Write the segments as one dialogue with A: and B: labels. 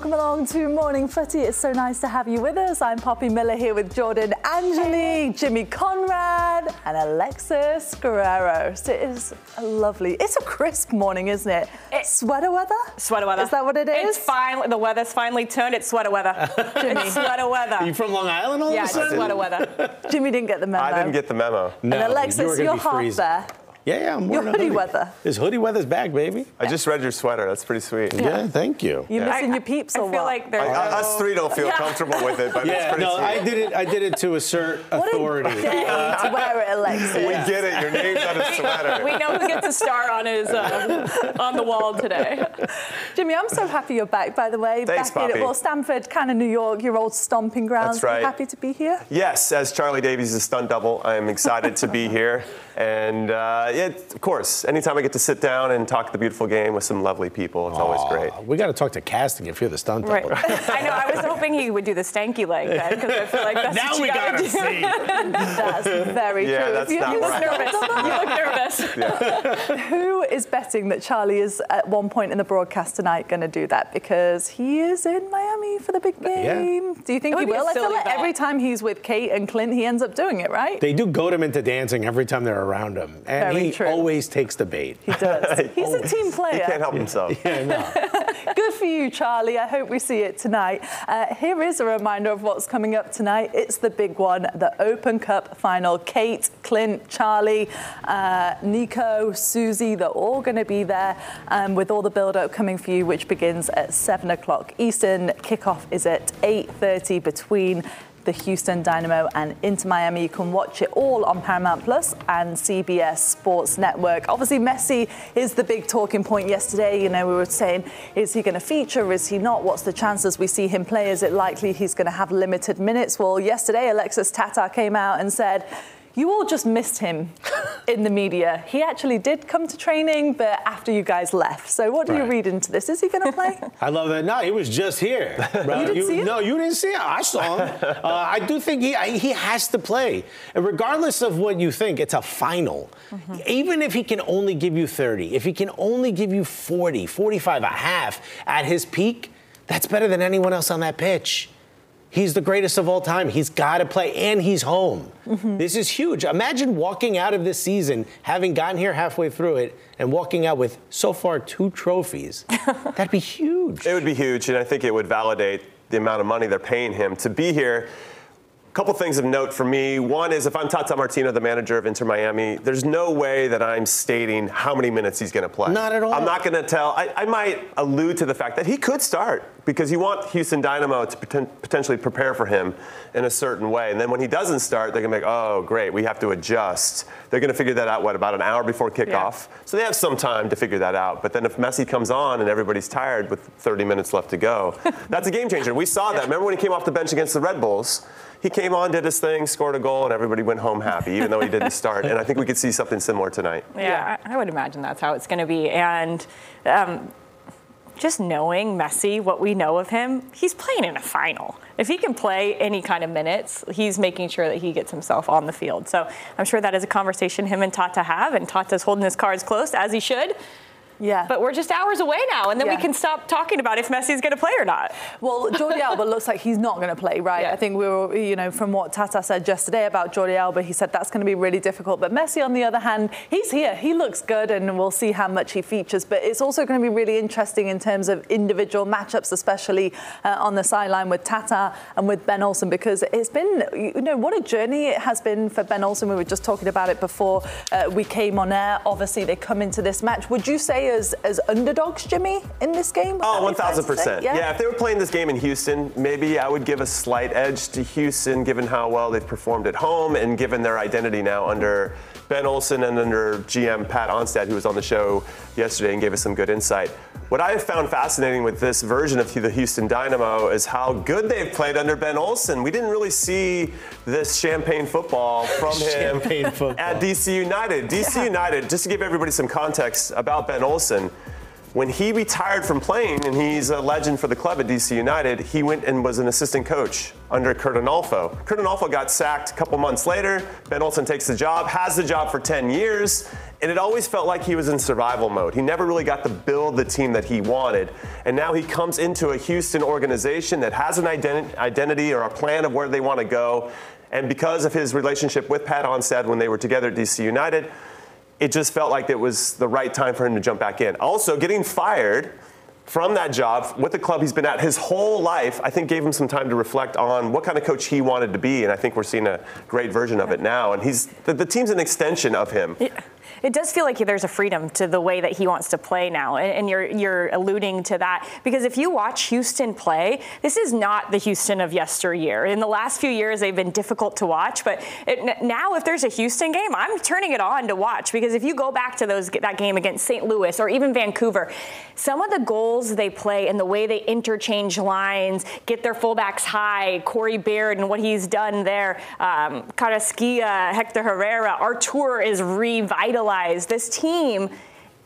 A: Welcome along to Morning Footy. It's so nice to have you with us. I'm Poppy Miller here with Jordan Angeli, Jimmy Conrad, and Alexis Guerrero. So it is a lovely, it's a crisp morning, isn't it?
B: It-
A: sweater weather?
B: Sweater weather.
A: Is that what it is?
B: It's finally the weather's finally turned. It's sweater weather.
A: Jimmy.
B: It's sweater weather.
C: Are You from Long Island all
B: yeah,
C: of a
B: it's
C: sudden?
B: sweater weather.
A: Jimmy didn't get the memo.
D: I didn't get the memo.
C: No,
A: and Alexis,
C: you were gonna
A: you're
C: be
A: half
C: freezing.
A: there.
C: Yeah, yeah, I'm
A: Your
C: wearing a
A: hoodie
C: hoodie
A: weather.
C: This hoodie weather's back, baby.
D: I just read your sweater. That's pretty sweet.
C: Yeah, thank you.
A: You
D: Yeah.
A: missing your peeps
B: I
A: or
B: feel
A: what?
B: like there's.
D: I, I- us three don't feel
B: Yeah.
D: comfortable with it, but it's pretty
C: no,
D: sweet.
C: I did it. I did it to assert
A: what
C: authority.
A: a day to wear it, Alexis.
D: we get it. Your name's on a sweater.
B: we know who gets a star on his uh, on the wall today.
A: Jimmy, I'm so happy you're back, by the way.
D: Thanks,
A: back in
D: Poppy.
A: well, Stamford, kind of New York, your old stomping grounds.
D: That's right.
A: Happy to be here?
D: Yes, as Charlie Davies is stunt double, I am excited to be here. And uh, Uh, yeah, of course, anytime I get to sit down and talk the beautiful game with some lovely people, it's always great.
C: We got to talk to casting if you're the stunt
B: Right.
C: double.
B: I know. I was hoping he would do the stanky leg then because I feel like that's
C: now
B: what you
C: we
B: gotta
C: gotta
B: do.
C: see.
A: That's very
D: Yeah,
A: true.
D: that's
A: you-
D: not
B: You look
D: right.
B: nervous. You look nervous.
A: Who is betting that Charlie is at one point in the broadcast tonight going to do that? Because he is in Miami for the big game.
C: Yeah.
A: game. Do you think
B: It
A: he
B: would be
A: will? I feel like
B: bet.
A: every time he's with Kate and Clint, he ends up doing it, right?
C: They do goad him into dancing every time they're around him, and
A: Very
C: he
A: true.
C: always takes the bait.
A: He does. He's a team player.
D: He can't help himself.
C: Yeah, no.
A: Good for you, Charlie. I hope we see it tonight. Uh, here is a reminder of what's coming up tonight. It's the big one, the Open Cup final. Kate, Clint, Charlie, uh, Nico, Susie, they're all going to be there um, with all the build-up coming for you, which begins at 7 o'clock Eastern. Kickoff is at 8.30 between the Houston Dynamo and Inter Miami. You can watch it all on Paramount Plus and CBS Sports Network. Obviously, Messi is the big talking point yesterday. You know, we were saying, is he going to feature? Is he not? What's the chances we see him play? Is it likely he's going to have limited minutes? Well, yesterday, Alexis Tata came out and said, you all just missed him in the media. He actually did come to training, but after you guys left. So, what do you read into this? Is he going to play?
C: I love that. No, he was just here. Bro.
A: didn't see him?
C: No, you didn't see him. I saw him. uh, I do think he I- he has to play, and regardless of what you think, it's a final.
A: Mm-hmm.
C: Even if he can only give you 30, if he can only give you 40, 45, a half at his peak, that's better than anyone else on that pitch. He's the greatest of all time. He's got to play, and he's home.
A: Mm-hmm.
C: This is huge. Imagine walking out of this season, having gotten here halfway through it, and walking out with so far two trophies. That'd be huge.
D: It would be huge, and I think it would validate the amount of money they're paying him to be here. Couple things of note for me. One is if I'm Tata Martino, the manager of Inter Miami, there's no way that I'm stating how many minutes he's going to play.
C: Not at all.
D: I'm not going to tell. I, I might allude to the fact that he could start because you want Houston Dynamo to poten- potentially prepare for him in a certain way. And then when he doesn't start, they're going to be like, oh, great, we have to adjust. They're going to figure that out, what, about an hour before kickoff? So they have some time to figure that out. But then if Messi comes on and everybody's tired with 30 minutes left to go, that's a game changer. We saw that. Remember when he came off the bench against the Red Bulls? He came on, did his thing, scored a goal, and everybody went home happy, even though he didn't start. And I think we could see something similar tonight.
B: Yeah, I I would imagine that's how it's going to be. And um, just knowing Messi, what we know of him, he's playing in a final. If he can play any kind of minutes, he's making sure that he gets himself on the field. So I'm sure that is a conversation him and Tata have, and Tata's holding his cards close as he should.
A: Yeah.
B: But we're just hours away now, and then
A: Yeah.
B: we can stop talking about if Messi's going to play or not.
A: Well, Jordi Alba looks like he's not going to play, right?
B: Yeah.
A: I think we were, you know, from what Tata said yesterday about Jordi Alba, he said that's going to be really difficult. But Messi, on the other hand, he's here. He looks good, and we'll see how much he features. But it's also going to be really interesting in terms of individual matchups, especially uh, on the sideline with Tata and with Ben Olsen, because it's been, you know, what a journey it has been for Ben Olsen. We were just talking about it before uh, we came on air. Obviously, they come into this match. Would you say as as underdogs, Jimmy, in this game? Would
D: Oh,
A: that be fair to say?
D: 1,000%. Yeah. if they were playing this game in Houston, maybe I would give a slight edge to Houston given how well they've performed at home and given their identity now under Ben Olsen and under GM Pat Onstad, who was on the show yesterday and gave us some good insight. What I have found fascinating with this version of the Houston Dynamo is how good they've played under Ben Olsen. We didn't really see this champagne football from him
C: football.
D: at DC United. DC United, just to give everybody some context about Ben Olsen, when he retired from playing, and he's a legend for the club at DC United, he went and was an assistant coach under Curt Onalfo. Curt Onalfo got sacked a couple months later. Ben Olsen takes the job, has the job for 10 years, and it always felt like he was in survival mode. He never really got to build the team that he wanted. And now he comes into a Houston organization that has an identi- identity or a plan of where they want to go. And because of his relationship with Pat Onstad when they were together at DC United, it just felt like it was the right time for him to jump back in. Also, getting fired from that job with the club he's been at his whole life, I think gave him some time to reflect on what kind of coach he wanted to be, and I think we're seeing a great version of it now. And he's the, the team's an extension of him.
B: It does feel like there's a freedom to the way that he wants to play now, and, and you're you're alluding to that because if you watch Houston play, this is not the Houston of yesteryear. In the last few years, they've been difficult to watch, but it, now if there's a Houston game, I'm turning it on to watch because if you go back to those that game against St. Louis or even Vancouver, some of the goals they play and the way they interchange lines, get their fullbacks high, Corey Baird and what he's done there, um, Hector Herrera, Artur is revitalized. This team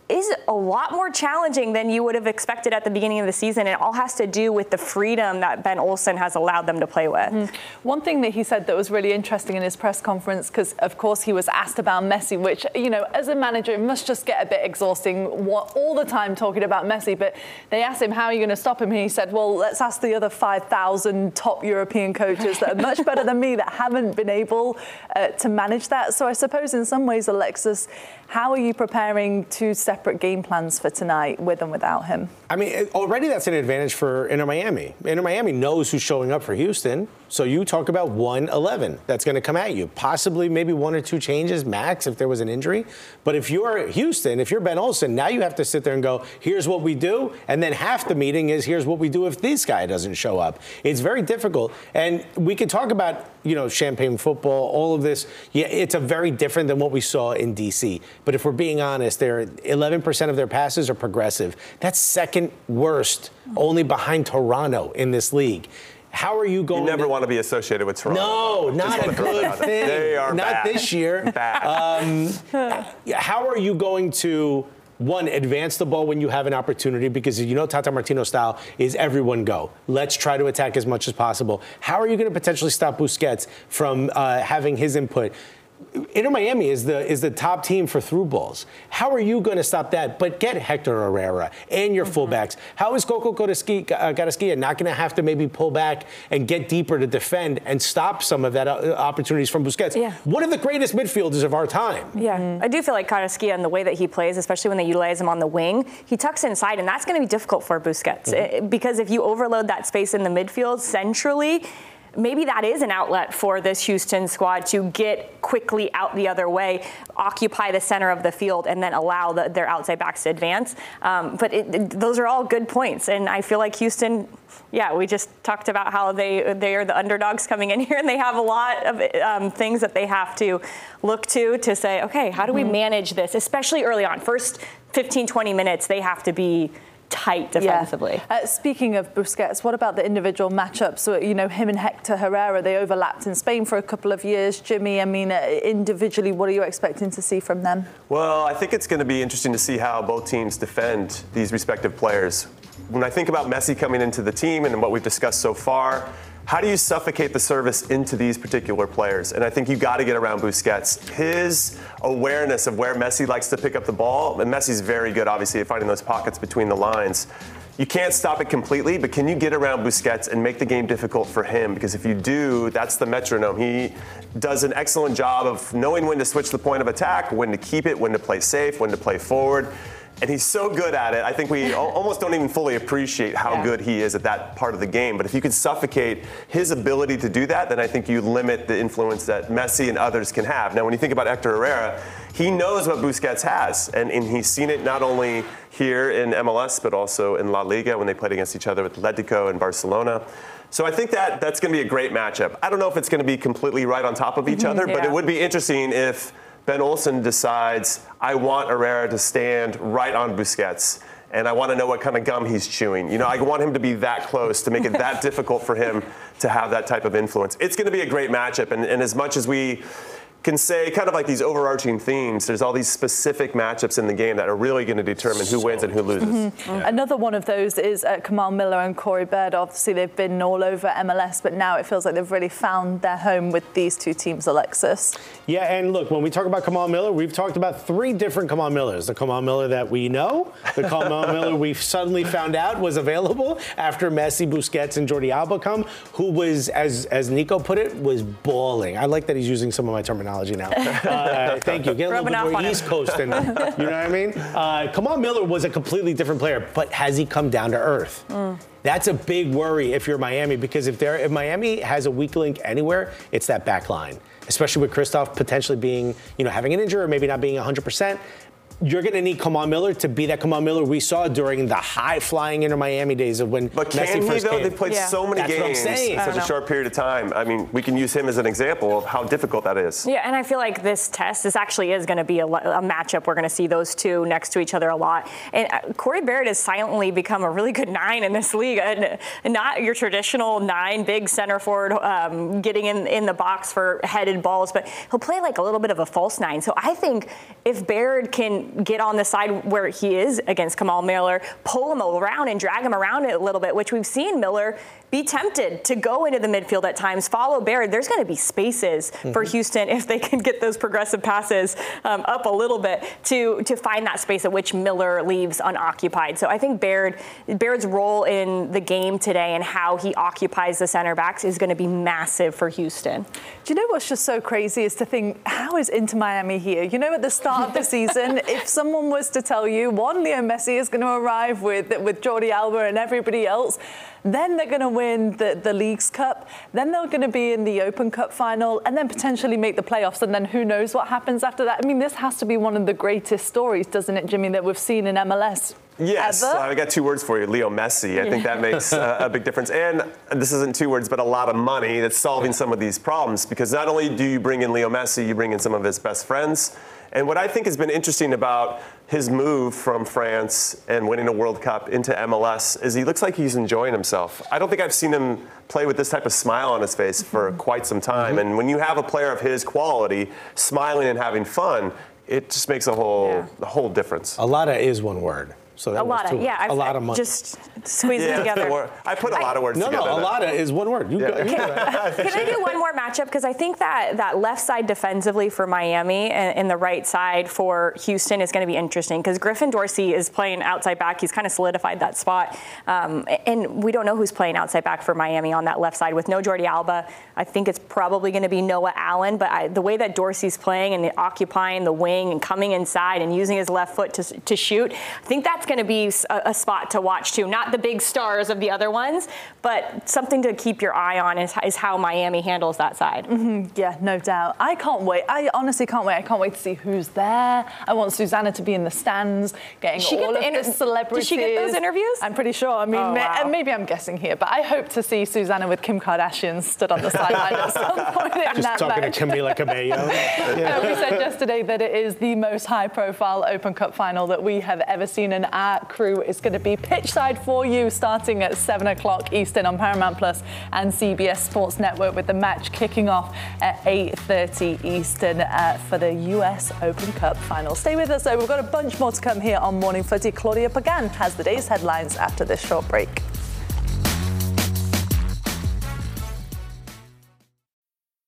B: is a lot more challenging than you would have expected at the beginning of the season. It all has to do with the freedom that Ben Olsen has allowed them to play with.
A: One thing that he said that was really interesting in his press conference, because of course he was asked about Messi, which, you know, as a manager, it must just get a bit exhausting all the time talking about Messi. But they asked him, How are you going to stop him? And he said, Well, let's ask the other 5,000 top European coaches that are much better than me that haven't been able uh, to manage that. So I suppose in some ways, Alexis, how are you preparing two separate game plans for tonight with and without him?
C: I mean, already that's an advantage for Inter Miami. Inter Miami knows who's showing up for Houston. So you talk about 111 that's going to come at you. Possibly maybe one or two changes max if there was an injury. But if you're Houston, if you're Ben Olsen, now you have to sit there and go, here's what we do. And then half the meeting is here's what we do if this guy doesn't show up. It's very difficult. And we could talk about, you know, champagne football, all of this. Yeah, it's a very different than what we saw in DC. But if we're being honest, they're 11% of their passes are progressive. That's second worst, only behind Toronto in this league. How are you going? To?
D: You never
C: to-
D: want to be associated with Toronto.
C: No, not a good thing.
D: They are
C: not
D: bad.
C: this year.
D: Bad.
C: Yeah, How are you going to one advance the ball when you have an opportunity? Because you know Tata Martino style is everyone go. Let's try to attack as much as possible. How are you going to potentially stop Busquets from uh, having his input? Inter Miami is the is the top team for through balls. How are you going to stop that? But get Hector Herrera and your fullbacks. How is Coco Carrasquilla uh, not going to have to maybe pull back and get deeper to defend and stop some of that uh, opportunities from Busquets?
B: Yeah.
C: One of the greatest midfielders of our time.
B: Yeah, I do feel like Carrasquilla and the way that he plays, especially when they utilize him on the wing, he tucks inside, and that's going to be difficult for Busquets Eh, because if you overload that space in the midfield centrally. Maybe that is an outlet for this Houston squad to get quickly out the other way, occupy the center of the field, and then allow the, their outside backs to advance. Um, but it, it- those are all good points, and I feel like Houston. Yeah, we just talked about how they they are the underdogs coming in here, and they have a lot of um, things that they have to look to to say, okay, how do we manage this, especially early on? First 15, 20 minutes, they have to be tight defensively.
A: Yeah. Uh, speaking of Busquets, what about the individual matchups? So, you know, him and Hector Herrera, they overlapped in Spain for a couple of years. Jimmy, I mean, uh, individually, what are you expecting to see from them?
D: Well, I think it's going to be interesting to see how both teams defend these respective players. When I think about Messi coming into the team and what we've discussed so far, how do you suffocate the service into these particular players? And I think you got to get around Busquets. His awareness of where Messi likes to pick up the ball, and Messi's very good, obviously, at finding those pockets between the lines. You can't stop it completely, but can you get around Busquets and make the game difficult for him? Because if you do, that's the metronome. He does an excellent job of knowing when to switch the point of attack, when to keep it, when to play safe, when to play forward and he's so good at it. I think we almost don't even fully appreciate how yeah. good he is at that part of the game. But if you could suffocate his ability to do that, then I think you limit the influence that Messi and others can have. Now, when you think about Hector Herrera, he knows what Busquets has, and, and he's seen it not only here in MLS, but also in La Liga when they played against each other with Atletico and Barcelona. So I think that that's going to be a great matchup. I don't know if it's going to be completely right on top of each mm-hmm, other, yeah. but it would be interesting if Ben Olsen decides, I want Herrera to stand right on Busquets and I want to know what kind of gum he's chewing. You know, I want him to be that close to make it that difficult for him to have that type of influence. It's going to be a great matchup, and, and as much as we can say kind of like these overarching themes. There's all these specific matchups in the game that are really going to determine who wins and who loses. Mm-hmm.
A: Yeah. Another one of those is uh, Kamal Miller and Corey Baird. Obviously, they've been all over MLS, but now it feels like they've really found their home with these two teams, Alexis.
C: Yeah, and look, when we talk about Kamal Miller, we've talked about three different Kamal Millers. The Kamal Miller that we know, the Kamal Miller we suddenly found out was available after Messi, Busquets, and Jordi Alba come, who was, as, as Nico put it, was balling. I like that he's using some of my terminology terminology now. Uh, thank you. Get a little bit more East Coast in You know what I mean? Uh, Kamal Miller was a completely different player, but has he come down to earth? Mm. That's a big worry if you're Miami because if, if Miami has a weak link anywhere, it's that back line especially with Kryvtsov potentially being, you know, having an injury or maybe not being 100% you're going to need Kamal Miller to be that Kamal Miller we saw during the high flying Inter Miami days of when
D: but
C: Messi
D: can he,
C: first
D: though?
C: came.
D: They played yeah. so many
C: That's
D: games in such a short period of time. I mean, we can use him as an example of how difficult that is.
B: Yeah, and I feel like this test, this actually is going to be a, a matchup. We're going to see those two next to each other a lot. And uh, Corey Baird has silently become a really good nine in this league. And not your traditional nine, big center forward, um, getting in, in the box for headed balls, but he'll play like a little bit of a false nine. So I think if Baird can get on the side side where he is against Kamal Miller, pull him around and drag him around a little bit, which we've seen Miller be tempted to go into the midfield at times, follow Baird. There's going to be spaces mm-hmm. for Houston if they can get those progressive passes um, up a little bit to to find that space at which Miller leaves unoccupied. So I think Baird Baird's role in the game today and how he occupies the center backs is going to be massive for Houston.
A: Do you know what's just so crazy is to think how is Inter Miami here? You know, at the start of the season, if someone was to tell you one Leo Messi is going to arrive with with Jordi Alba and everybody else then they're going to win the, the Leagues Cup. Then they're going to be in the Open Cup final and then potentially make the playoffs. And then who knows what happens after that? I mean, this has to be one of the greatest stories, doesn't it, Jimmy, that we've seen in MLS
D: Yes, uh, I got two words for you, Leo Messi. I think that makes uh, a big difference. And this isn't two words, but a lot of money that's solving some of these problems because not only do you bring in Leo Messi, you bring in some of his best friends. And what I think has been interesting about his move from France and winning a World Cup into MLS is he looks like he's enjoying himself. I don't think I've seen him play with this type of smile on his face for mm-hmm. quite some time. Mm-hmm. And when you have a player of his quality smiling and having fun, it just makes a whole yeah. a whole difference.
C: A lot of is one word. So that
B: a lot of yeah,
C: a I've, lot of money.
B: Just squeeze yeah, it together.
D: I put a lot of words
C: no,
D: together.
C: No, no, a lot of is one word. You yeah.
B: can, can, I do one more matchup? Because I think that that left side defensively for Miami and, and the right side for Houston is going to be interesting because Griffin Dorsey is playing outside back. He's kind of solidified that spot, um, and we don't know who's playing outside back for Miami on that left side with no Jordi Alba. I think it's probably going to be Noah Allen, but I, the way that Dorsey's playing and occupying the wing and coming inside and using his left foot to, to shoot, I think that's going to be a, a, spot to watch too. Not the big stars of the other ones, but something to keep your eye on is, is how Miami handles that side.
A: Mm-hmm. Yeah, no doubt. I can't wait. I honestly can't wait. I can't wait to see who's there. I want Susannah to be in the stands, getting
B: she
A: all
B: get
A: the,
B: inter-
A: the celebrities.
B: Did she get those interviews?
A: I'm pretty sure. I mean, oh, wow. maybe I'm guessing here, but I hope to see Susannah with Kim Kardashian stood on the sideline at some point.
C: Just
A: that
C: talking match. to Camila Cabello.
A: yeah. we said yesterday that it is the most high-profile Open Cup final that we have ever seen, and our crew is going to be pitch side for you starting at 7 o'clock Eastern on Paramount Plus and CBS Sports Network with the match kicking off at 8.30 Eastern uh, for the US Open Cup final. Stay with us though, we've got a bunch more to come here on Morning Footy. Claudia Pagan has the day's headlines after this short break.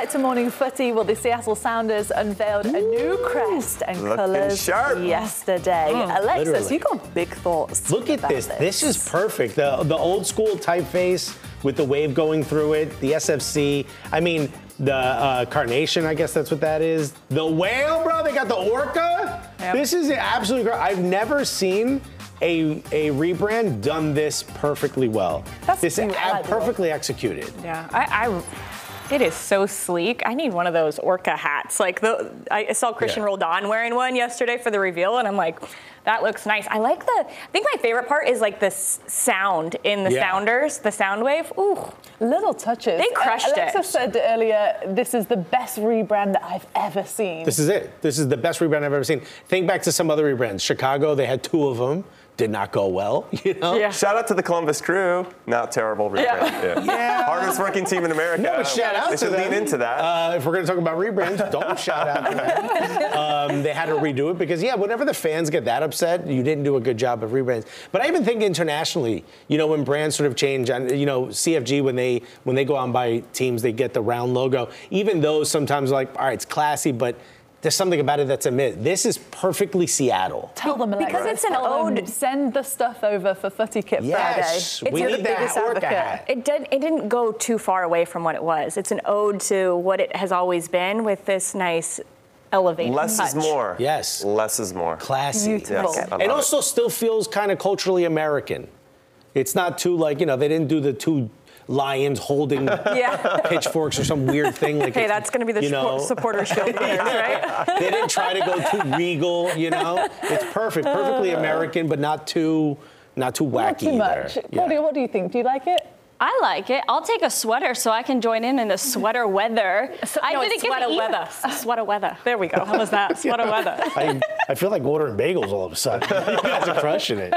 A: Back to Morning Footy. Well, the Seattle Sounders unveiled a new crest and colours
D: sharp.
A: yesterday. Alexis,
C: literally.
A: you got big thoughts.
C: Look at
A: about
C: this. This is perfect. The the old school typeface with the wave going through it, the SFC. I mean, the uh, carnation, I guess that's what that is. The whale, bro. They got the orca.
B: Yep.
C: This is absolutely great. I've never seen a, a rebrand done this perfectly well.
A: That's
C: this
A: cute. I
C: perfectly executed.
B: Yeah, I, I it is so sleek. I need one of those orca hats. Like the I saw Cristian
C: Yeah.
B: Roldan wearing one yesterday for the reveal, and I'm like, that looks nice. I like the. I think my favorite part is like this sound in the
C: Yeah.
B: sounders, the sound wave. Ooh,
A: Little touches.
B: They crushed
A: Alexa
B: it.
A: said earlier, this is the best rebrand that I've ever seen.
C: This is it. This is the best rebrand I've ever seen. Think back to some other rebrands. Chicago, they had two of them. Did not go well, you know?
B: Yeah.
D: Shout out to the Columbus Crew. Not terrible rebrand.
B: Yeah.
D: Yeah. Hardest working team in America.
C: No, but shout out
D: They
C: to
D: should
C: them.
D: lean into that.
C: Uh, if we're going to talk about rebrands, don't shout out to them. Um, they had to redo it because, yeah, whenever the fans get that upset, you didn't do a good job of rebrands. But I even think internationally, you know, when brands sort of change, and you know, CFG when they when they go out and buy teams, they get the round logo. Even those sometimes like, all right, it's classy, but there's something about it that's a myth. This is perfectly Seattle.
A: Tell them, Alexis.
B: Because it's an
A: Tell
B: ode-
A: Send the stuff over for Footy Kit
C: Yes,
A: Friday.
C: we
A: You're
C: need
A: the biggest
C: orca
A: advocate.
C: hat.
B: it did. It didn't go too far away from what it was. It's an ode to what it has always been, with this nice elevated
D: Less
B: touch.
D: is more.
C: Yes.
D: Less is more.
C: Classy.
A: Beautiful.
D: Yes, I love it.
C: also still feels kind of culturally American. It's not too like you know they didn't do the two lions holding
B: Yeah.
C: pitchforks or some weird thing like
B: Okay,
C: it's,
B: that's going to be the
C: you know,
B: support- supporter shield winners, right?
C: they didn't try to go too regal you know it's perfect perfectly uh. American but not too not too wacky
A: Not too much.
C: either.
A: Claudia, what do you think? Do you like it?
E: I like it. I'll take a sweater so I can join in in the sweater weather. So, I
B: no,
E: didn't
B: it's
E: get
B: sweater weather. Sweater weather. There we go. How was that? Sweater weather.
C: I, I feel like ordering bagels all of a sudden you guys are crushing it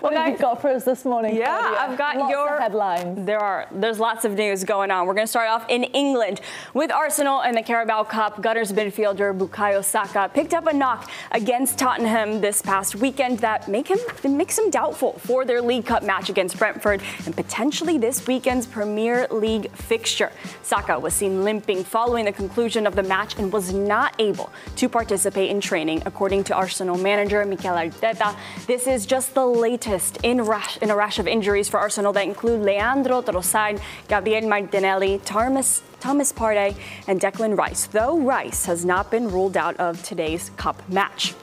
A: What have you got for us this morning?
E: Yeah,
A: Claudia?
E: I've got
A: Lots
E: your
A: of headlines.
E: There are. There's lots of news going on. We're going to start off in England with Arsenal and the Carabao Cup. Gunners midfielder Bukayo Saka picked up a knock against Tottenham this past weekend that make him makes him doubtful for their League Cup match against Brentford and potentially this weekend's Premier League fixture. Saka was seen limping following the conclusion of the match and was not able to participate in training, according to Arsenal manager Mikel Arteta. This is just the latest in, rash, in a rash of injuries for Arsenal that include Leandro Trossard, Gabriel Martinelli, Thomas, Thomas Partey, and Declan Rice, though Rice has not been ruled out of today's cup match.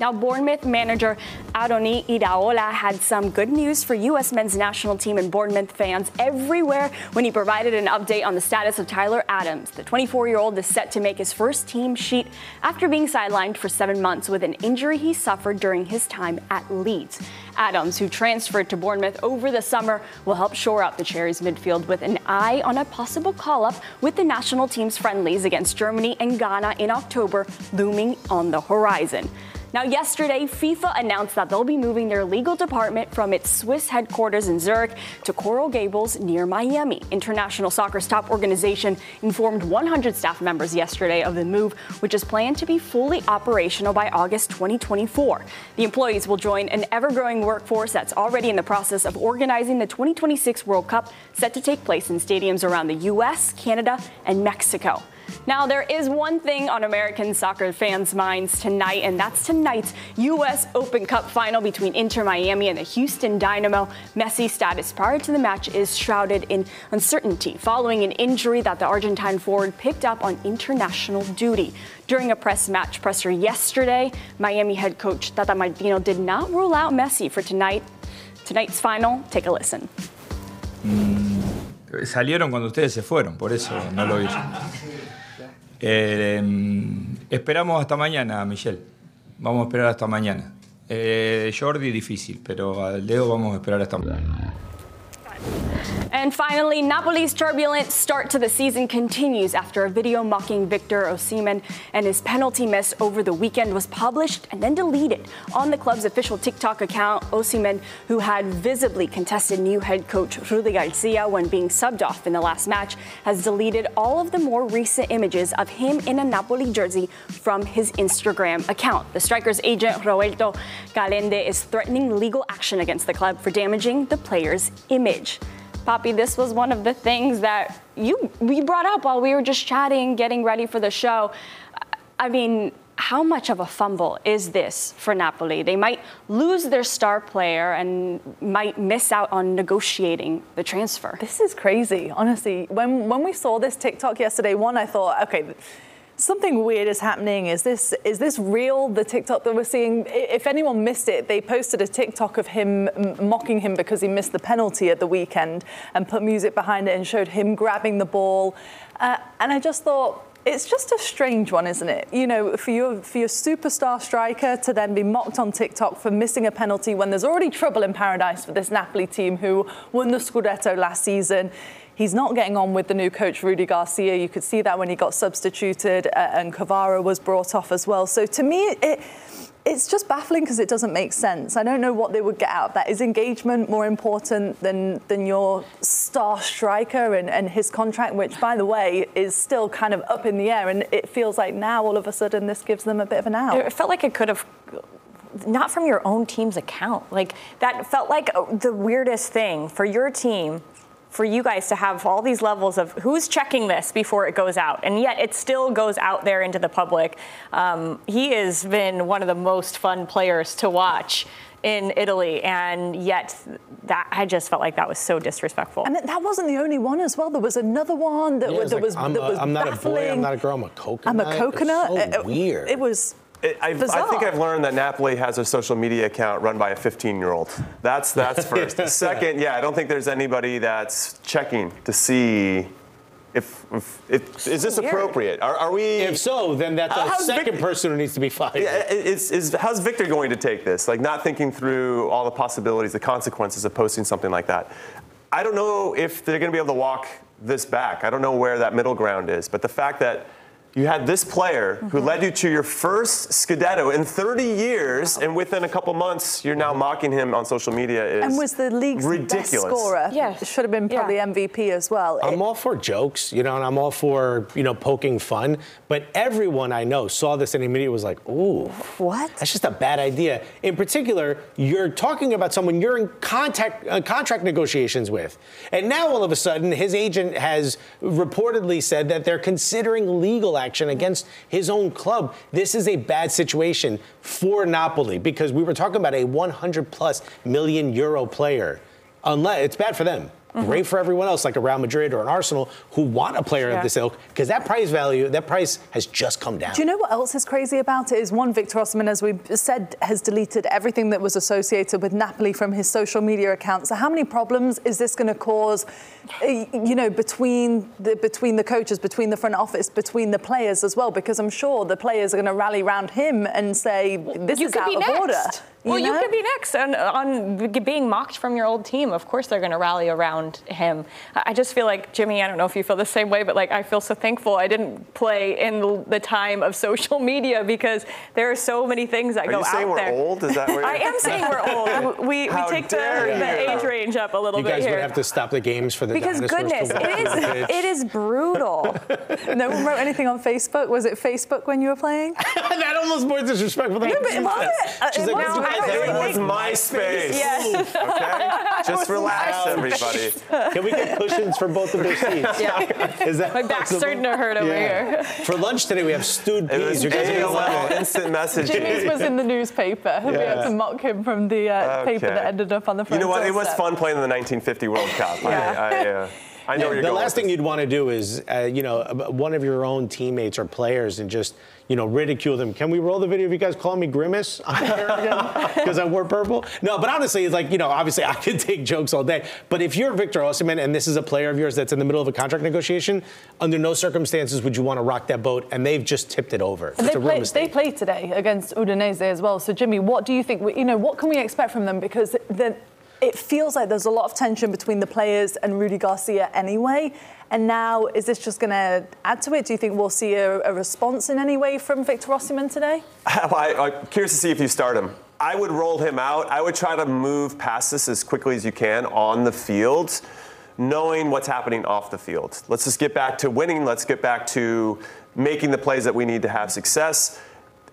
E: Now, Bournemouth manager Andoni Iraola had some good news for U.S. men's national team and Bournemouth fans everywhere when he provided an update on the status of Tyler Adams. The 24 year old is set to make his first team sheet after being sidelined for seven months with an injury he suffered during his time at Leeds. Adams, who transferred to Bournemouth over the summer, will help shore up the Cherries midfield with an eye on a possible call up with the national team's friendlies against Germany and Ghana in October looming on the horizon. Now, yesterday, FIFA announced that they'll be moving their legal department from its Swiss headquarters in Zurich to Coral Gables near Miami. International Soccer's top organization informed 100 staff members yesterday of the move, which is planned to be fully operational by August 2024. The employees will join an ever growing workforce that's already in the process of organizing the 2026 World Cup, set to take place in stadiums around the U.S., Canada, and Mexico. Now, there is one thing on American soccer fans' minds tonight, and that's tonight's U.S. Open Cup final between Inter Miami and the Houston Dynamo. Messi's status prior to the match is shrouded in uncertainty following an injury that the Argentine forward picked up on international duty. During a press match presser yesterday, Miami head coach Tata Martino did not rule out Messi for tonight. Tonight's final, take a listen. Mm.
F: Salieron cuando ustedes se fueron, por eso no lo hice. Eh, esperamos hasta mañana, Michelle. Vamos a esperar hasta mañana. Eh, Jordi difícil, pero al Leo vamos a esperar hasta mañana.
E: And finally, Napoli's turbulent start to the season continues after a video mocking Victor Osimhen and his penalty miss over the weekend was published and then deleted on the club's official TikTok account. Osimhen, who had visibly contested new head coach Rudi Garcia when being subbed off in the last match, has deleted all of the more recent images of him in a Napoli jersey from his Instagram account. The striker's agent Roberto Calenda is threatening legal action against the club for damaging the player's image. Poppy, this was one of the things that you we brought up while we were just chatting, getting ready for the show. I mean, how much of a fumble is this for Napoli? They might lose their star player and might miss out on negotiating the transfer.
A: This is crazy, honestly. When when we saw this TikTok yesterday, one I thought, okay, something weird is happening. Is this is this real? The TikTok that we're seeing. If anyone missed it, they posted a TikTok of him mocking him because he missed the penalty at the weekend and put music behind it and showed him grabbing the ball. Uh, and I just thought. It's just a strange one, isn't it? You know, for your for your superstar striker to then be mocked on TikTok for missing a penalty when there's already trouble in paradise for this Napoli team who won the Scudetto last season. He's not getting on with the new coach, Rudi Garcia. You could see that when he got substituted uh, and Kvara was brought off as well. So to me, it, it's just baffling because it doesn't make sense. I don't know what they would get out of that. Is engagement more important than, than your star striker and, and his contract, which, by the way, is still kind of up in the air? And it feels like now all of a sudden this gives them a bit of an out.
B: It felt like it could have not from your own team's account. Like that felt like uh, the weirdest thing for your team for you guys to have all these levels of who's checking this before it goes out, and yet it still goes out there into the public. Um, he has been one of the most fun players to watch in Italy, and yet that I just felt like that was so disrespectful.
A: And that wasn't the only one as well. There was another one that,
C: Yeah,
A: was,
C: it's
A: that
C: like,
A: was
C: I'm,
A: that
C: a,
A: was
C: I'm not a boy, I'm not a girl, I'm a coconut.
A: I'm a coconut.
C: It's so
A: It-
C: weird.
A: It was.
D: It, I, I think I've learned that Napoli has a social media account run by a 15-year-old. That's that's first. Second, yeah, I don't think there's anybody that's checking to see if, if, if is this
B: weird.
D: appropriate. Are, are we?
C: if so, then that's a second
D: Vic-
C: person who needs to be fired.
D: Yeah, is, is, how's Victor going to take this? Like, not thinking through all the possibilities, the consequences of posting something like that. I don't know if they're going to be able to walk this back. I don't know where that middle ground is. But the fact that you had this player who led you to your first Scudetto in 30 years, and within a couple months, you're now mocking him on social media is
A: And was the league's
D: ridiculous.
A: best scorer.
B: Yeah.
A: Should have been probably
B: Yeah.
A: MVP as well.
C: I'm
A: It-
C: all for jokes, you know, and I'm all for, you know, poking fun. But everyone I know saw this and immediately was like, ooh,
B: What?
C: that's just a bad idea. In particular, you're talking about someone you're in contact, uh, contract negotiations with. And now all of a sudden, his agent has reportedly said that they're considering legal action against his own club. This is a bad situation for Napoli because we were talking about a 100 plus million euro player. Unless it's bad for them. Great for everyone else, like a Real Madrid or an Arsenal, who want a player
B: Yeah.
C: of this ilk, because that price value, that price has just come down.
A: Do you know what else is crazy about it? Is one, Victor Osimhen, as we said, has deleted everything that was associated with Napoli from his social media account. So how many problems is this going to cause, uh, you know, between the between the coaches, between the front office, between the players as well? Because I'm sure the players are going to rally around him and say, "This
B: you
A: is
B: could
A: out of
B: next.
A: order."
B: Well, you
A: know?
B: could be next on, on being mocked from your old team. Of course, they're going to rally around him. I I just feel like Jimmy. I don't know if you feel the same way, but like I feel so thankful I didn't play in the, the time of social media because there are so many things that
D: Are
B: go
D: you
B: out
D: saying we're
B: there.
D: old? Is that where
B: I
D: you're-
B: am saying we're old. We, we take the, the age range up a little bit. here.
C: you guys would have to stop the games for the
B: because
C: dinosaurs to
B: goodness,
C: walk
B: it
C: on the
B: is
C: pitch.
B: it is brutal.
A: No one wrote anything on Facebook. Was it Facebook when you were playing?
C: that almost more disrespectful than
A: but it was it. Uh,
C: She's
A: it
C: like,
A: was-
C: "You guys
B: I
D: It was
B: think-
D: MySpace.
B: Yes.
D: Okay? Just relax, everybody.
C: Can we get cushions for both of their seats?
B: Yeah.
C: Is that
B: My back's
C: possible?
B: starting to hurt over
C: Yeah.
B: here.
C: For lunch today, we have stewed
D: It
C: peas. You guys are gonna love
D: AOL
C: it.
D: instant
A: Jimmy's was in the newspaper. We had to mock him from the uh, paper that ended up on the front page.
D: You know what? It was fun playing in the 1950 World Cup. I, I, uh, I know where you're going.
C: the
D: going.
C: last thing
D: this.
C: you'd want to do is, uh, you know, one of your own teammates or players and just, you know, ridicule them. Can we roll the video of you guys calling me Grimace on air again because I wore purple? No, but honestly, it's like, you know, obviously I could take jokes all day. But if you're Victor Osimhen and this is a player of yours that's in the middle of a contract negotiation, under no circumstances would you want to rock that boat, and they've just tipped it over. It's
A: they,
C: a real
A: play, they played today against Udinese as well. So, Jimmy, what do you think? We, you know, what can we expect from them? Because the, it feels like there's a lot of tension between the players and Rudi Garcia anyway. And now, is this just going to add to it? Do you think we'll see a, a response in any way from Victor Osimhen today?
D: I, am curious to see if you start him. I would roll him out. I would try to move past this as quickly as you can on the field, knowing what's happening off the field. Let's just get back to winning. Let's get back to making the plays that we need to have success.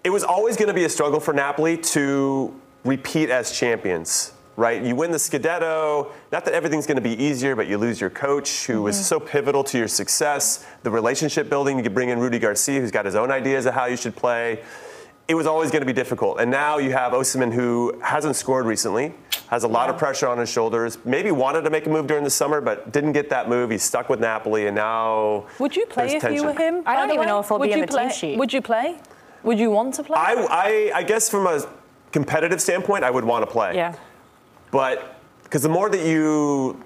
D: It was always going to be a struggle for Napoli to repeat as champions right? You win the Scudetto. Not that everything's going to be easier, but you lose your coach, who mm-hmm. was so pivotal to your success. The relationship building. You could bring in Rudi Garcia, who's got his own ideas of how you should play. It was always going to be difficult. And now you have Osimhen, who hasn't scored recently, has a lot of pressure on his shoulders. Maybe wanted to make a move during the summer, but didn't get that move. He's stuck with Napoli, and now.
A: Would you play if
D: tension.
A: you were him?
B: I don't even way? know if he'll
A: Would
B: be in
A: the
B: play? team sheet.
A: Would you play? Would you want to play?
D: I, I, I guess from a competitive standpoint, I would want to play.
B: Yeah.
D: But because the more that you,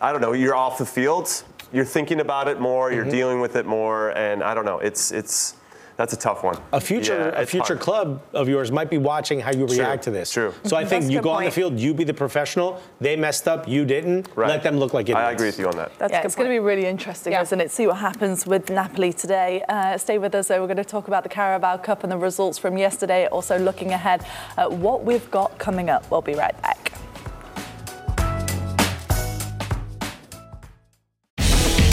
D: I don't know, you're off the field, you're thinking about it more, you're mm-hmm. dealing with it more, and I don't know, it's it's that's a tough one.
C: A future yeah, a future hard. club of yours might be watching how you react
D: True.
C: to this.
D: True.
C: So I think you go point. on the field, you be the professional. They messed up, you didn't.
D: Right.
C: Let them look like idiots.
D: I agree with you on that.
A: That's yeah, it's going to be really interesting, yeah. isn't it? See what happens with Napoli today. Uh, stay with us, though. We're going to talk about the Carabao Cup and the results from yesterday. Also looking ahead at what we've got coming up. We'll be right back.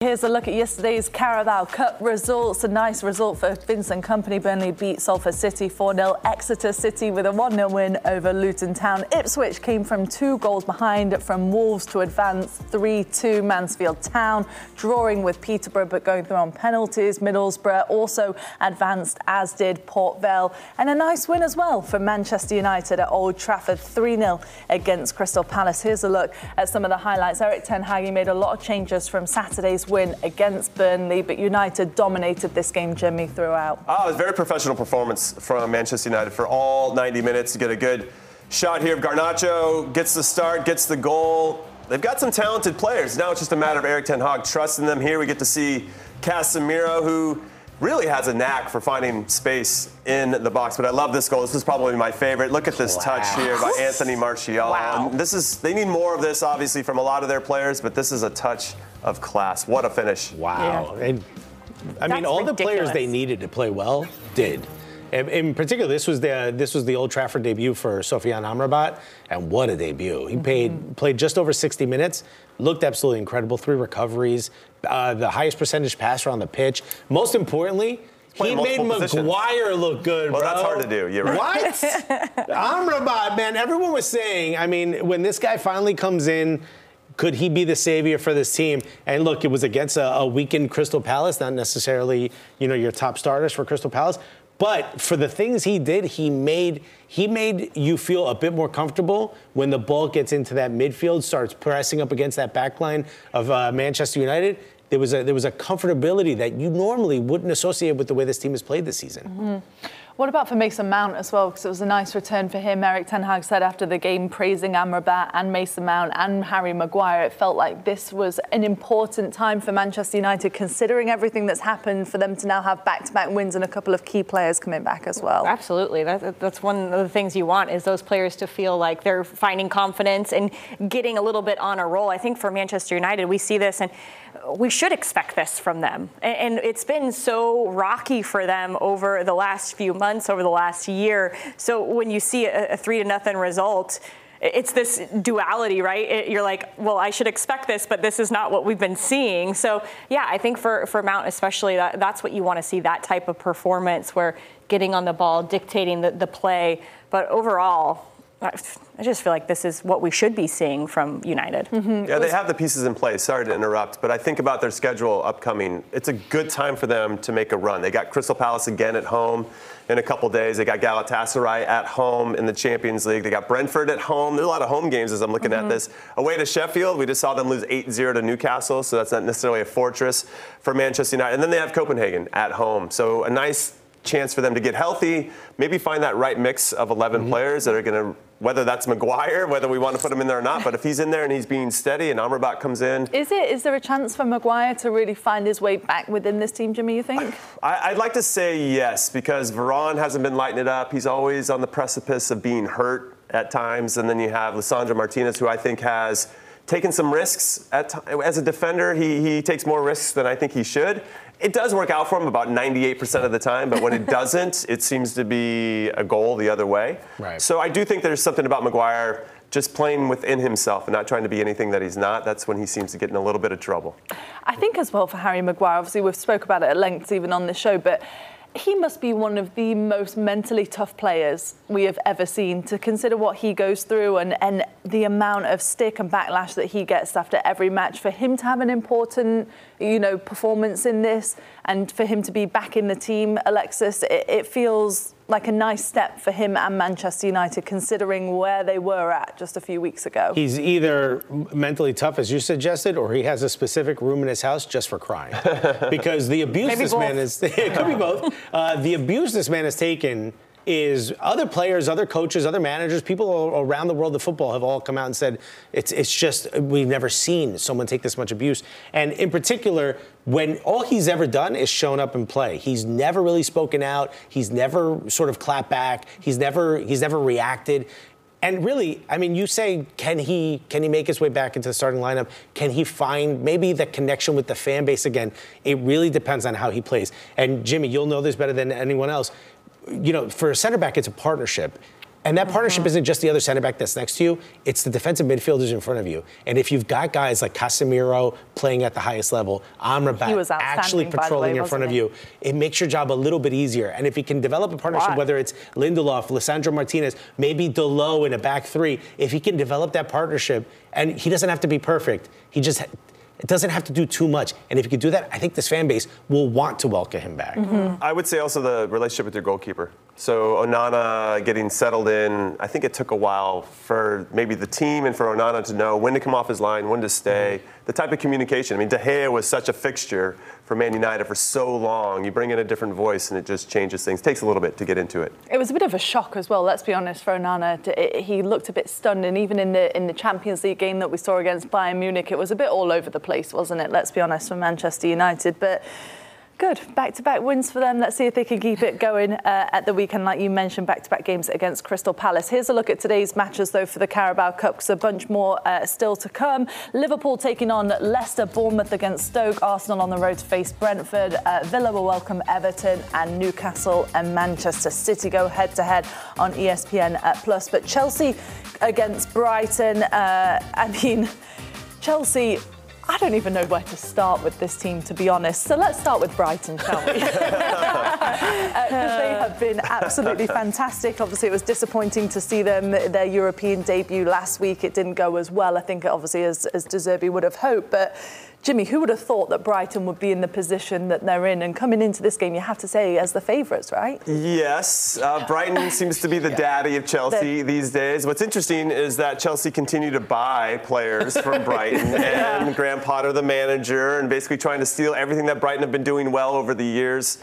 A: Here's a look at yesterday's Carabao Cup results. A nice result for Vincent Kompany. Burnley beat Salford City 4 0. Exeter City with a 1 0 win over Luton Town. Ipswich came from two goals behind from Wolves to advance 3 2 Mansfield Town. Drawing with Peterborough but going through on penalties. Middlesbrough also advanced, as did Port Vale. And a nice win as well for Manchester United at Old Trafford 3 0 against Crystal Palace. Here's a look at some of the highlights. Erik Ten Hag made a lot of changes from Saturday's win against Burnley, but United dominated this game, Jimmy, throughout.
D: Oh, it was a very professional performance from Manchester United for all 90 minutes to get a good shot here of Garnacho, gets the start, gets the goal. They've got some talented players. Now it's just a matter of Erik Ten Hag trusting them. Here we get to see Casemiro, who really has a knack for finding space in the box. But I love this goal. This is probably my favorite. Look at this touch here by Anthony Martial. Wow. This is they need more of this, obviously, from a lot of their players. But this is a touch of class. What a finish!
C: Wow. Yeah. And, I mean, all ridiculous. the players they needed to play well did. In, in, particular, this was the this was the Old Trafford debut for Sofyan Amrabat, and what a debut! He paid, mm-hmm. played just over 60 minutes, looked absolutely incredible. Three recoveries, uh, the highest percentage passer on the pitch. Most importantly. He made Maguire look good,
D: well,
C: bro.
D: that's hard to do. You're right.
C: What? Amrabat, man. Everyone was saying. I mean, when this guy finally comes in, could he be the savior for this team? And look, it was against a, a weakened Crystal Palace, not necessarily you know your top starters for Crystal Palace, but for the things he did, he made he made you feel a bit more comfortable when the ball gets into that midfield, starts pressing up against that backline of uh, Manchester United. There was a there was a comfortability that you normally wouldn't associate with the way this team has played this season.
A: Mm-hmm. What about for Mason Mount as well? Because it was a nice return for him. Erik Ten Hag said after the game, praising Amrabat and Mason Mount and Harry Maguire, it felt like this was an important time for Manchester United, considering everything that's happened, for them to now have back-to-back wins and a couple of key players coming back as well.
B: Absolutely, that, that's one of the things you want is those players to feel like they're finding confidence and getting a little bit on a roll. I think for Manchester United, we see this and we should expect this from them. And, it's been so rocky for them over the last few months, over the last year. So when you see a, three to nothing result, it's this duality, right? You're like, well, I should expect this, but this is not what we've been seeing. So, yeah, I think for, for Mount especially, that, that's what you want to see that type of performance where getting on the ball, dictating the, the play. But overall, I just feel like this is what we should be seeing from United.
A: Mm-hmm.
D: Yeah, they have the pieces in place. Sorry to interrupt, but I think about their schedule upcoming. It's a good time for them to make a run. They got Crystal Palace again at home in a couple days. They got Galatasaray at home in the Champions League. They got Brentford at home. There's a lot of home games as I'm looking
A: Mm-hmm.
D: at this. Away to Sheffield, we just saw them lose 8-0 to Newcastle, so that's not necessarily a fortress for Manchester United. And then they have Copenhagen at home. So a nice chance for them to get healthy, maybe find that right mix of 11
A: Mm-hmm.
D: players that are going to, whether that's Maguire, whether we want to put him in there or not, but if he's in there and he's being steady and Amrabat comes in,
A: Is it? Is there a chance for Maguire to really find his way back within this team, Jimmy? You think?
D: I, I'd like to say yes because Varane hasn't been lighting it up. He's always on the precipice of being hurt at times, and then you have Lissandro Martinez, who I think has taken some risks at as a defender. He he takes more risks than I think he should. It does work out for him about 98% of the time, but when it doesn't, it seems to be a goal the other way.
C: Right.
D: So I do think there's something about Maguire just playing within himself and not trying to be anything that he's not. That's when he seems to get in a little bit of trouble.
A: I think as well for Harry Maguire, obviously we've spoke about it at length even on this show, but he must be one of the most mentally tough players we have ever seen to consider what he goes through and, and the amount of stick and backlash that he gets after every match. For him to have an important, you know, performance in this and for him to be back in the team, Alexis, it, it feels like a nice step for him and Manchester United considering where they were at just a few weeks ago.
C: He's either mentally tough, as you suggested, or he has a specific room in his house just for crying. because the abuse
A: Maybe
C: this
A: both.
C: man is, it could be both. Uh, the abuse this man has taken is other players, other coaches, other managers, people around the world of football have all come out and said it's it's just we've never seen someone take this much abuse. And in particular, when all he's ever done is shown up and play, he's never really spoken out. He's never sort of clapped back. He's never he's never reacted. And really, I mean, you say, can he can he make his way back into the starting lineup? Can he find maybe the connection with the fan base again? It really depends on how he plays. And Jimmy, you'll know this better than anyone else. You know, for a center back, it's a partnership. And that partnership isn't just the other center back that's next to you, it's the defensive midfielders in front of you. And if you've got guys like Casemiro playing at the highest level, Amrabat actually
A: outstanding, by the
C: patrolling
A: way,
C: in front of you, it makes your job a little bit easier. And if you can develop a partnership, whether it's Lindelof, Lissandro Martinez, maybe Dalot in a back three, if he can develop that partnership, and he doesn't have to be perfect, he just it doesn't have to do too much. And if he can do that, I think this fan base will want to welcome him back. Mm-hmm.
D: I would say also the relationship with your goalkeeper. So Onana getting settled in, I think it took a while for maybe the team and for Onana to know when to come off his line, when to stay, mm-hmm. the type of communication. I mean, De Gea was such a fixture for Man United for so long. You bring in a different voice and it just changes things. takes a little bit to get into it.
A: It was a bit of a shock as well. Let's be honest for Onana. He looked a bit stunned, and even in the in the Champions League game that we saw against Bayern Munich, it was a bit all over the place, wasn't it? Let's be honest for Manchester United, but. Good. Back to back wins for them. Let's see if they can keep it going uh, at the weekend, like you mentioned, back to back games against Crystal Palace. Here's a look at today's matches, though, for the Carabao Cup, 'cause a bunch more uh, still to come. Liverpool taking on Leicester, Bournemouth against Stoke, Arsenal on the road to face Brentford, uh, Villa will welcome Everton, and Newcastle and Manchester City go head to head on ESPN uh, Plus. But Chelsea against Brighton, uh, I mean, Chelsea. I don't even know where to start with this team, to be honest. So let's start with Brighton, shall we? Uh, because they have been absolutely fantastic. Obviously, it was disappointing to see them their European debut last week. It didn't go as well, I think, obviously, as, as De Zerbi would have hoped. But Jimmy, who would have thought that Brighton would be in the position that they're in? And coming into this game, you have to say, as the favourites, right?
D: Yes, uh, Brighton seems to be the daddy of Chelsea these days. What's interesting is that Chelsea continue to buy players from Brighton, and Graham Potter, the manager, and basically trying to steal everything that Brighton have been doing well over the years,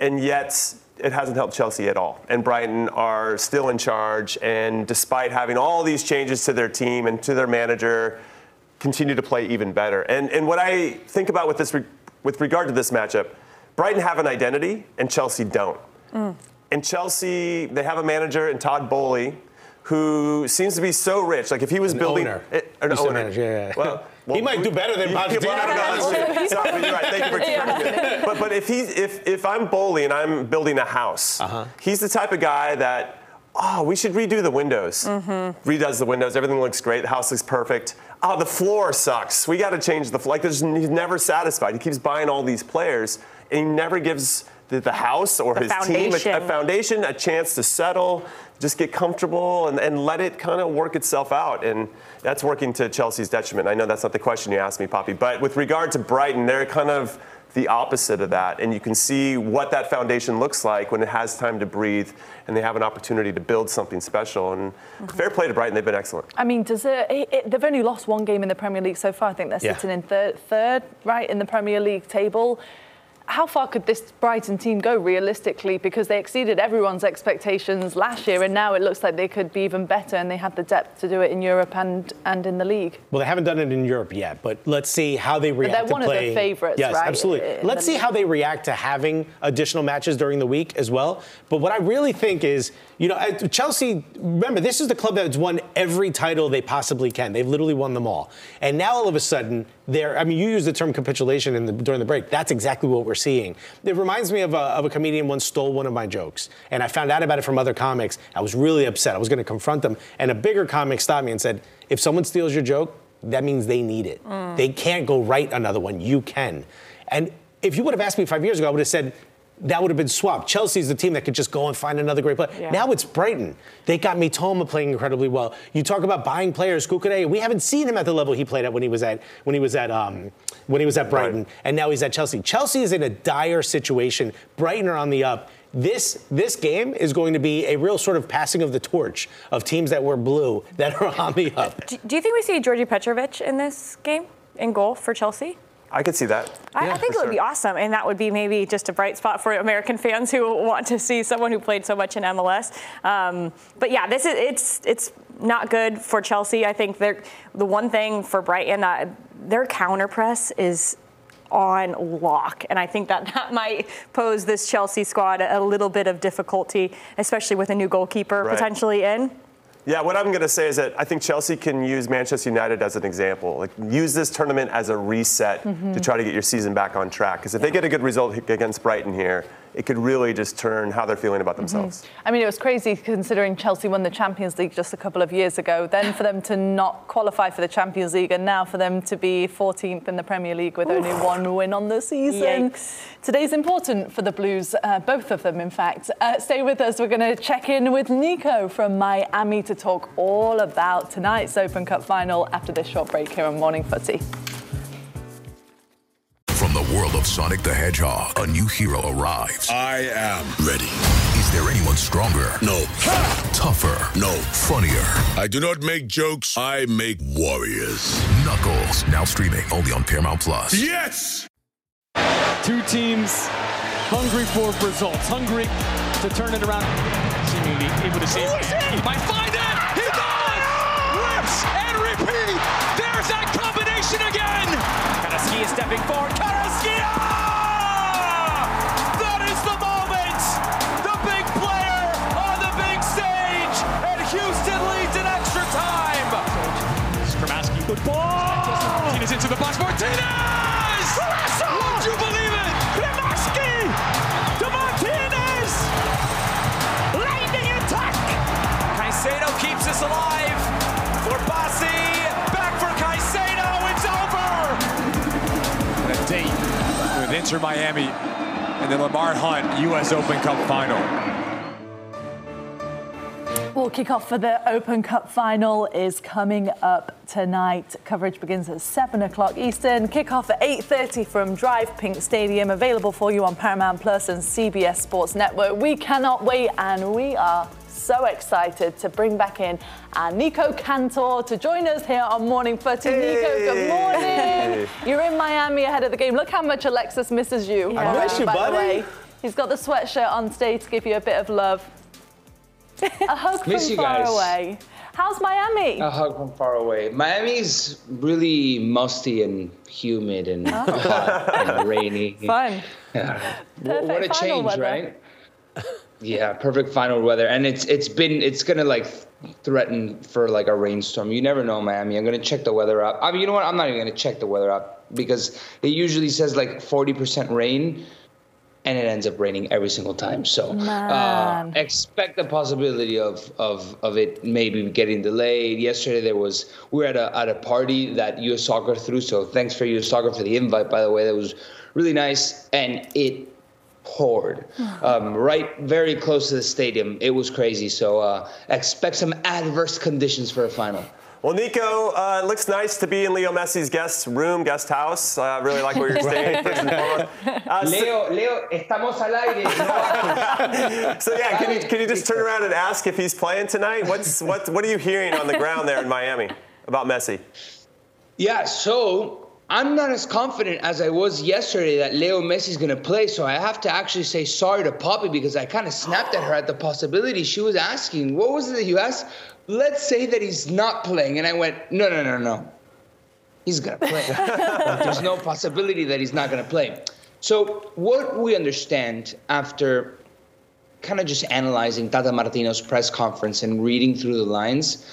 D: and yet it hasn't helped Chelsea at all. And Brighton are still in charge, and despite having all these changes to their team and to their manager, continue to play even better. And and what I think about with this re- with regard to this matchup, Brighton have an identity and Chelsea don't. And Chelsea, they have a manager in Todd Boehly who seems to be so rich. Like if he was
C: An
D: building
C: owner.
D: eh, an owner.
C: manager, yeah, yeah.
D: Well,
C: He might do better than
D: you-
C: Pochettino.
D: well. Sorry, but you're right. Thank you for correcting. But but if he's if if I'm Boehly and I'm building a house,
C: Uh-huh.
D: he's the type of guy that. Oh, we should redo the windows. Redoes the windows. Everything looks great. The house looks perfect. Oh, the floor sucks. We got to change the floor. Like, there's, he's never satisfied. He keeps buying all these players, and he never gives the, the house or
B: The
D: his team a, a
B: foundation.
D: foundation, a chance to settle, just get comfortable and, and let it kind of work itself out. And that's working to Chelsea's detriment. I know that's not the question you asked me, Poppy, but with regard to Brighton, they're kind of the opposite of that. And you can see what that foundation looks like when it has time to breathe and they have an opportunity to build something special. And mm-hmm. fair play to Brighton, they've been excellent.
A: I mean, does it, it, they've only lost one game in the Premier League so far. I think they're yeah. sitting in third, third, right, in the Premier League table how far could this Brighton team go realistically? Because they exceeded everyone's expectations last year, and now it looks like they could be even better, and they have the depth to do it in Europe and, and in the league.
C: Well, they haven't done it in Europe yet, but let's see how they react.
A: But they're one
C: play.
A: of the favourites,
C: yes,
A: right?
C: absolutely. Let's see how they react to having additional matches during the week as well. But what I really think is, you know, Chelsea. Remember, this is the club that's won every title they possibly can. They've literally won them all, and now all of a sudden they're. I mean, you use the term capitulation the, during the break. That's exactly what we're seeing. It reminds me of a, of a comedian once stole one of my jokes, and I found out about it from other comics. I was really upset. I was going to confront them, and a bigger comic stopped me and said, "If someone steals your joke, that means they need it. Mm. They can't go write another one. You can." And if you would have asked me five years ago, I would have said, that would have been swapped. Chelsea's the team that could just go and find another great player. Yeah. Now it's Brighton. They got Mitoma playing incredibly well. You talk about buying players, Cucurella. We haven't seen him at the level he played at when he was at when he was at um, when he was at Brighton, right. and now he's at Chelsea. Chelsea is in a dire situation. Brighton are on the up. This this game is going to be a real sort of passing of the torch of teams that were blue that are on the up.
B: Do, do you think we see Djordje Petrovic in this game in goal for Chelsea?
D: I could see that.
B: I, yeah, I think it would be awesome, and that would be maybe just a bright spot for American fans who want to see someone who played so much in MLS. Um, but yeah, this is it's it's not good for Chelsea. I think they're the one thing for Brighton uh, their counter press is on lock. And I think that that might pose this Chelsea squad a, little bit of difficulty, especially with a new goalkeeper right. potentially in.
D: Yeah, what I'm going to say is that I think Chelsea can use Manchester United as an example. Like use this tournament as a reset mm-hmm. to try to get your season back on track. Because if yeah. they get a good result against Brighton here, it could really just turn how they're feeling about themselves.
A: Mm-hmm. I mean, it was crazy considering Chelsea won the Champions League just a couple of years ago. Then for them to not qualify for the Champions League, and now for them to be 14th in the Premier League with Oof. only one win on the season. Yikes. Today's important for the Blues, uh, both of them, in fact. Uh, stay with us. We're going to check in with Nico from Miami to talk all about tonight's Open Cup final after this short break here on Morning Footy.
G: From the world of Sonic the Hedgehog, a new hero arrives.
H: I am ready.
G: Is there anyone stronger?
H: No.
G: Ha! Tougher?
H: No.
G: Funnier?
H: I do not make jokes, I make warriors.
G: Knuckles, now streaming only on Paramount Plus.
H: Yes!
I: Two teams hungry for results, hungry to turn it around. Seemingly able to save. He might find it! He does! Rips and repeat! There's that combination again! Carrasquilla stepping forward. Carrasquilla! Good ball! Martinez into the box. Martinez! Miami and the Lamar Hunt U.S. Open Cup final.
A: Well, kickoff for the Open Cup final is coming up tonight. Coverage begins at 7 o'clock Eastern. Kickoff at 8.30 from DRV PNK Stadium. Available for you on Paramount Plus and CBS Sports Network. We cannot wait and we are so excited to bring back in our Nico Cantor to join us here on Morning Footy. Hey. Nico, good morning. You're in Miami ahead of the game. Look how much Alexis misses you.
C: Yeah. I miss you, buddy.
A: He's got the sweatshirt on stage to give you a bit of love. A hug
J: Miss
A: from
J: far
A: guys. away. How's Miami?
J: A hug from far away. Miami's really musty and humid and oh. hot and rainy.
A: Fun.
J: Yeah. what a change, weather. right? Yeah, perfect final weather, and it's it's been it's gonna like threaten for like a rainstorm. You never know, Miami. I'm gonna check the weather up. I mean, you know what? I'm not even gonna check the weather up because it usually says like 40% rain and it ends up raining every single time. So uh, expect the possibility of, of of it maybe getting delayed. Yesterday there was we were at a at a party that U.S. Soccer threw. So thanks for U.S. Soccer for the invite. By the way, that was really nice, and it poured um, right very close to the stadium. It was crazy. So uh, expect some adverse conditions for a final.
D: Well, Nico, uh, it looks nice to be in Leo Messi's guest room, guest house. I uh, really like where you're staying.
J: uh, Leo, Leo, estamos al aire.
D: so yeah, can you, can you just turn around and ask if he's playing tonight? What's what what are you hearing on the ground there in Miami about Messi?
J: Yeah, so I'm not as confident as I was yesterday that Leo Messi is going to play. So I have to actually say sorry to Poppy because I kind of snapped at her at the possibility. She was asking, "What was it that you asked?" let's say that he's not playing. And I went, no, no, no, no. He's going to play. There's no possibility that he's not going to play. So, what we understand after kind of just analyzing Tata Martino's press conference and reading through the lines,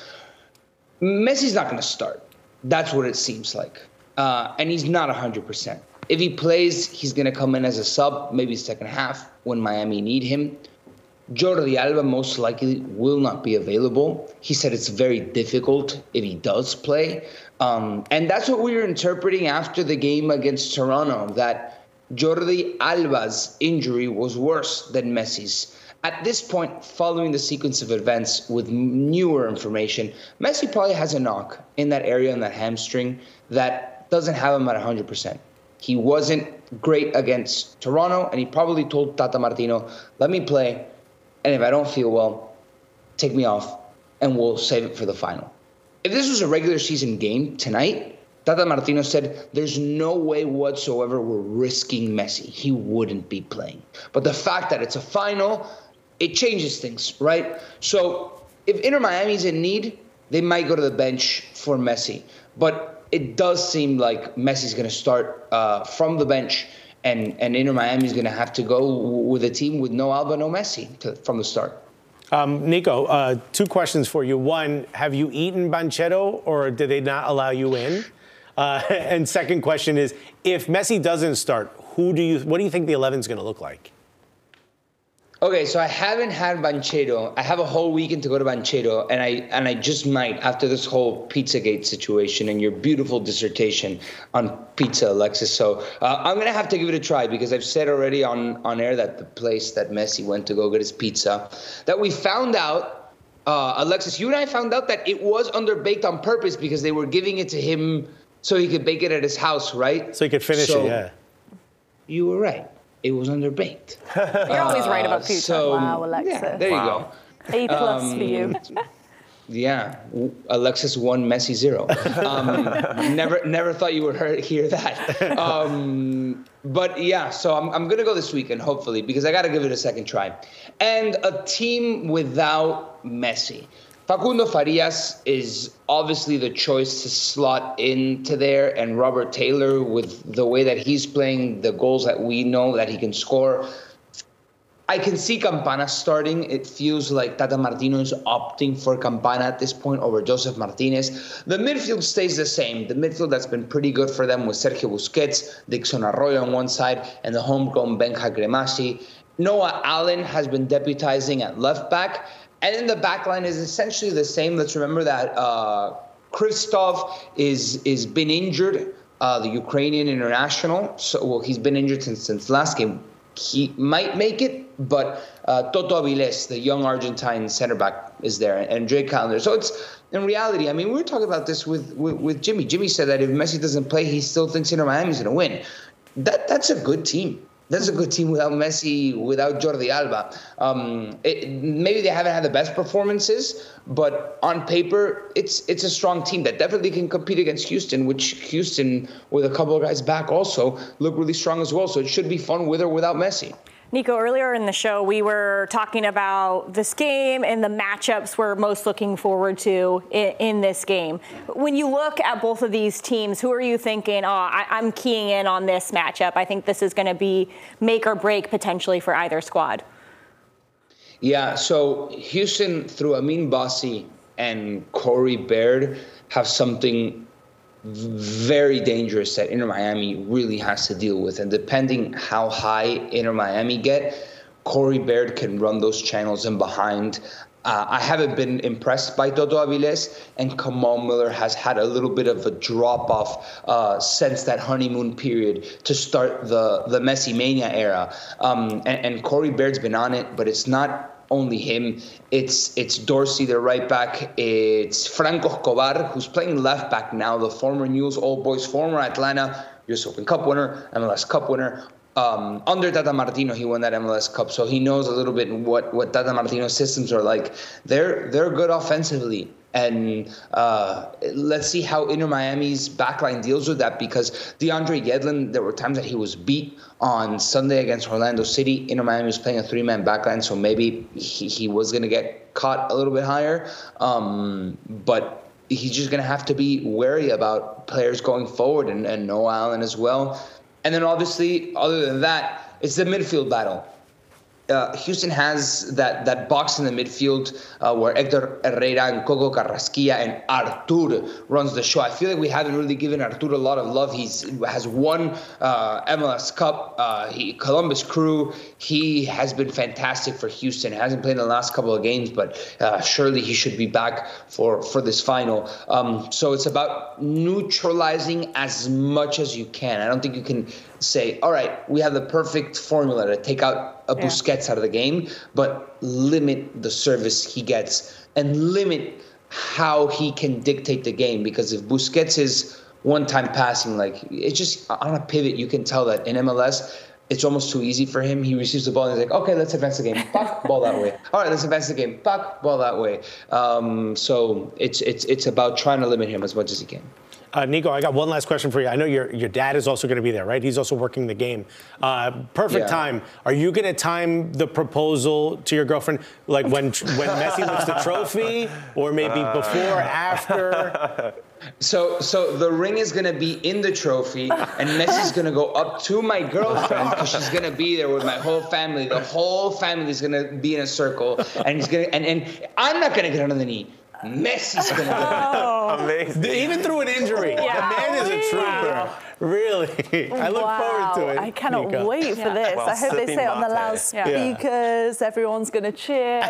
J: Messi's not going to start. That's what it seems like. Uh, and he's not 100%. If he plays, he's going to come in as a sub, maybe second half when Miami need him. Jordi Alba most likely will not be available. He said it's very difficult if he does play. Um, and that's what we were interpreting after the game against Toronto, that Jordi Alba's injury was worse than Messi's. At this point, following the sequence of events with newer information, Messi probably has a knock in that area in that hamstring that doesn't have him at 100%. He wasn't great against Toronto, and he probably told Tata Martino, let me play and if I don't feel well, take me off and we'll save it for the final. If this was a regular season game tonight, Tata Martino said there's no way whatsoever we're risking Messi. He wouldn't be playing. But the fact that it's a final, it changes things, right? So if Inter Miami's in need, they might go to the bench for Messi. But it does seem like Messi's going to start uh, from the bench and and Inter Miami is going to have to go with a team with no Alba, no Messi to, from the start.
C: Um, Nico, uh, two questions for you. One, have you eaten banchetto, or did they not allow you in? Uh, and second question is, if Messi doesn't start, who do you? What do you think the 11 is going to look like?
J: Okay, so I haven't had Banchetto. I have a whole weekend to go to Banchetto, and I and I just might after this whole Pizzagate situation and your beautiful dissertation on pizza, Alexis. So uh, I'm gonna have to give it a try because I've said already on on air that the place that Messi went to go get his pizza, that we found out, uh, Alexis, you and I found out that it was underbaked on purpose because they were giving it to him so he could bake it at his house, right?
C: So he could finish so, it, yeah.
J: You were right it was underbaked.
B: You're always right about pizza.
J: So,
A: wow, Alexis.
J: Yeah, there
A: wow.
J: you go.
A: A plus um, for you.
J: Yeah, Alexis one, Messi zero. Um, never, never thought you would hear that. Um, but yeah, so I'm, I'm gonna go this weekend, hopefully, because I got to give it a second try. And a team without Messi. Facundo Farias is obviously the choice to slot into there, and Robert Taylor, with the way that he's playing, the goals that we know that he can score. I can see Campana starting. It feels like Tata Martino is opting for Campana at this point over Josef Martinez. The midfield stays the same. The midfield that's been pretty good for them with Sergio Busquets, Dixon Arroyo on one side, and the homegrown Benja Cremaschi. Noah Allen has been deputizing at left back. And then the back line is essentially the same. Let's remember that uh, Kryvtsov is is been injured, uh, the Ukrainian international. So well, he's been injured since since last game. He might make it, but uh, Toto Aviles, the young Argentine center back, is there, and Drake Callender. So it's in reality. I mean, we were talking about this with, with, with Jimmy. Jimmy said that if Messi doesn't play, he still thinks Inter Miami's going to win. That that's a good team that's a good team without Messi, without Jordi Alba. Um, it, maybe they haven't had the best performances, but on paper, it's it's a strong team that definitely can compete against Houston, which Houston, with a couple of guys back, also look really strong as well. So it should be fun with or without Messi.
B: Nico, earlier in the show, we were talking about this game and the matchups we're most looking forward to in, in this game. When you look at both of these teams, who are you thinking, oh, I, I'm keying in on this matchup? I think this is going to be make or break potentially for either squad.
J: Yeah, so Houston, through Amine Bassi and Corey Baird, have something very dangerous that Inter Miami really has to deal with. And depending how high Inter Miami get, Corey Baird can run those channels in behind. uh, I haven't been impressed by Toto Aviles, and Kamal Miller has had a little bit of a drop off uh, since that honeymoon period to start the the Messi mania era. Um, and, and Corey Baird's been on it, but it's not only him. It's it's Dorsey, the right back. It's Franco Escobar, who's playing left back now, the former Newell's Old Boys, former Atlanta US Open Cup winner, MLS Cup winner. Um, under Tata Martino, he won that MLS Cup, so he knows a little bit what what Tata Martino's systems are like. They're they're good offensively. And uh, let's see how Inter Miami's backline deals with that because DeAndre Yedlin, there were times that he was beat on Sunday against Orlando City. Inter Miami was playing a three man backline, so maybe he, he was going to get caught a little bit higher. Um, but he's just going to have to be wary about players going forward and, and Noah Allen as well. And then obviously, other than that, it's the midfield battle uh, Houston has that that box in the midfield uh, where Hector Herrera and Coco Carrasquilla and Artur runs the show. I feel like we haven't really given Artur a lot of love. He's has won uh, MLS Cup, uh, he, Columbus Crew. He has been fantastic for Houston. Hasn't played in the last couple of games, but uh, surely he should be back for for this final. Um, so it's about neutralizing as much as you can. I don't think you can say, all right, we have the perfect formula to take out a yeah. Busquets out of the game, but limit the service he gets and limit how he can dictate the game. Because if Busquets is one time passing, like it's just on a pivot, you can tell that in MLS, it's almost too easy for him. He receives the ball and he's like, okay, let's advance the game. Back, ball that way. All right, let's advance the game. Back, ball that way. Um, so it's it's it's about trying to limit him as much as he can.
C: Uh, Nico, I got one last question for you. I know your your dad is also going to be there, right? He's also working the game. Uh, perfect yeah. time. Are you going to time the proposal to your girlfriend like when when Messi lifts the trophy, or maybe uh. before, after?
J: So, so the ring is gonna be in the trophy, and Messi's gonna go up to my girlfriend because she's gonna be there with my whole family. The whole family is gonna be in a circle, and he's gonna and, and I'm not gonna get under the knee. Messi's gonna
D: oh. Amazing.
C: Even through an injury, yeah. the man is a trooper. Really, I look
A: wow.
C: forward to it.
A: I cannot Nico. wait for yeah. this. Well, I hope they say it on the loudspeakers. Yeah. Everyone's going to cheer.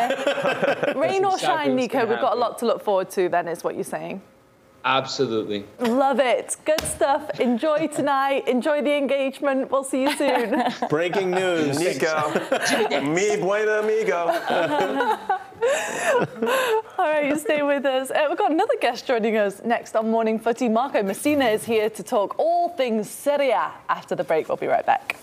A: Rain or shine, Nico. We've got a lot to look forward to. Then is what you're saying.
J: Absolutely.
A: Love it. Good stuff. Enjoy tonight. Enjoy the engagement. We'll see you soon.
C: Breaking news.
D: Nico. Mi buena amigo.
A: All right, you stay with us. Uh, we've got another guest joining us next on Morning Footy. Marco Messina is here to talk all things Serie A. After the break, we'll be right back.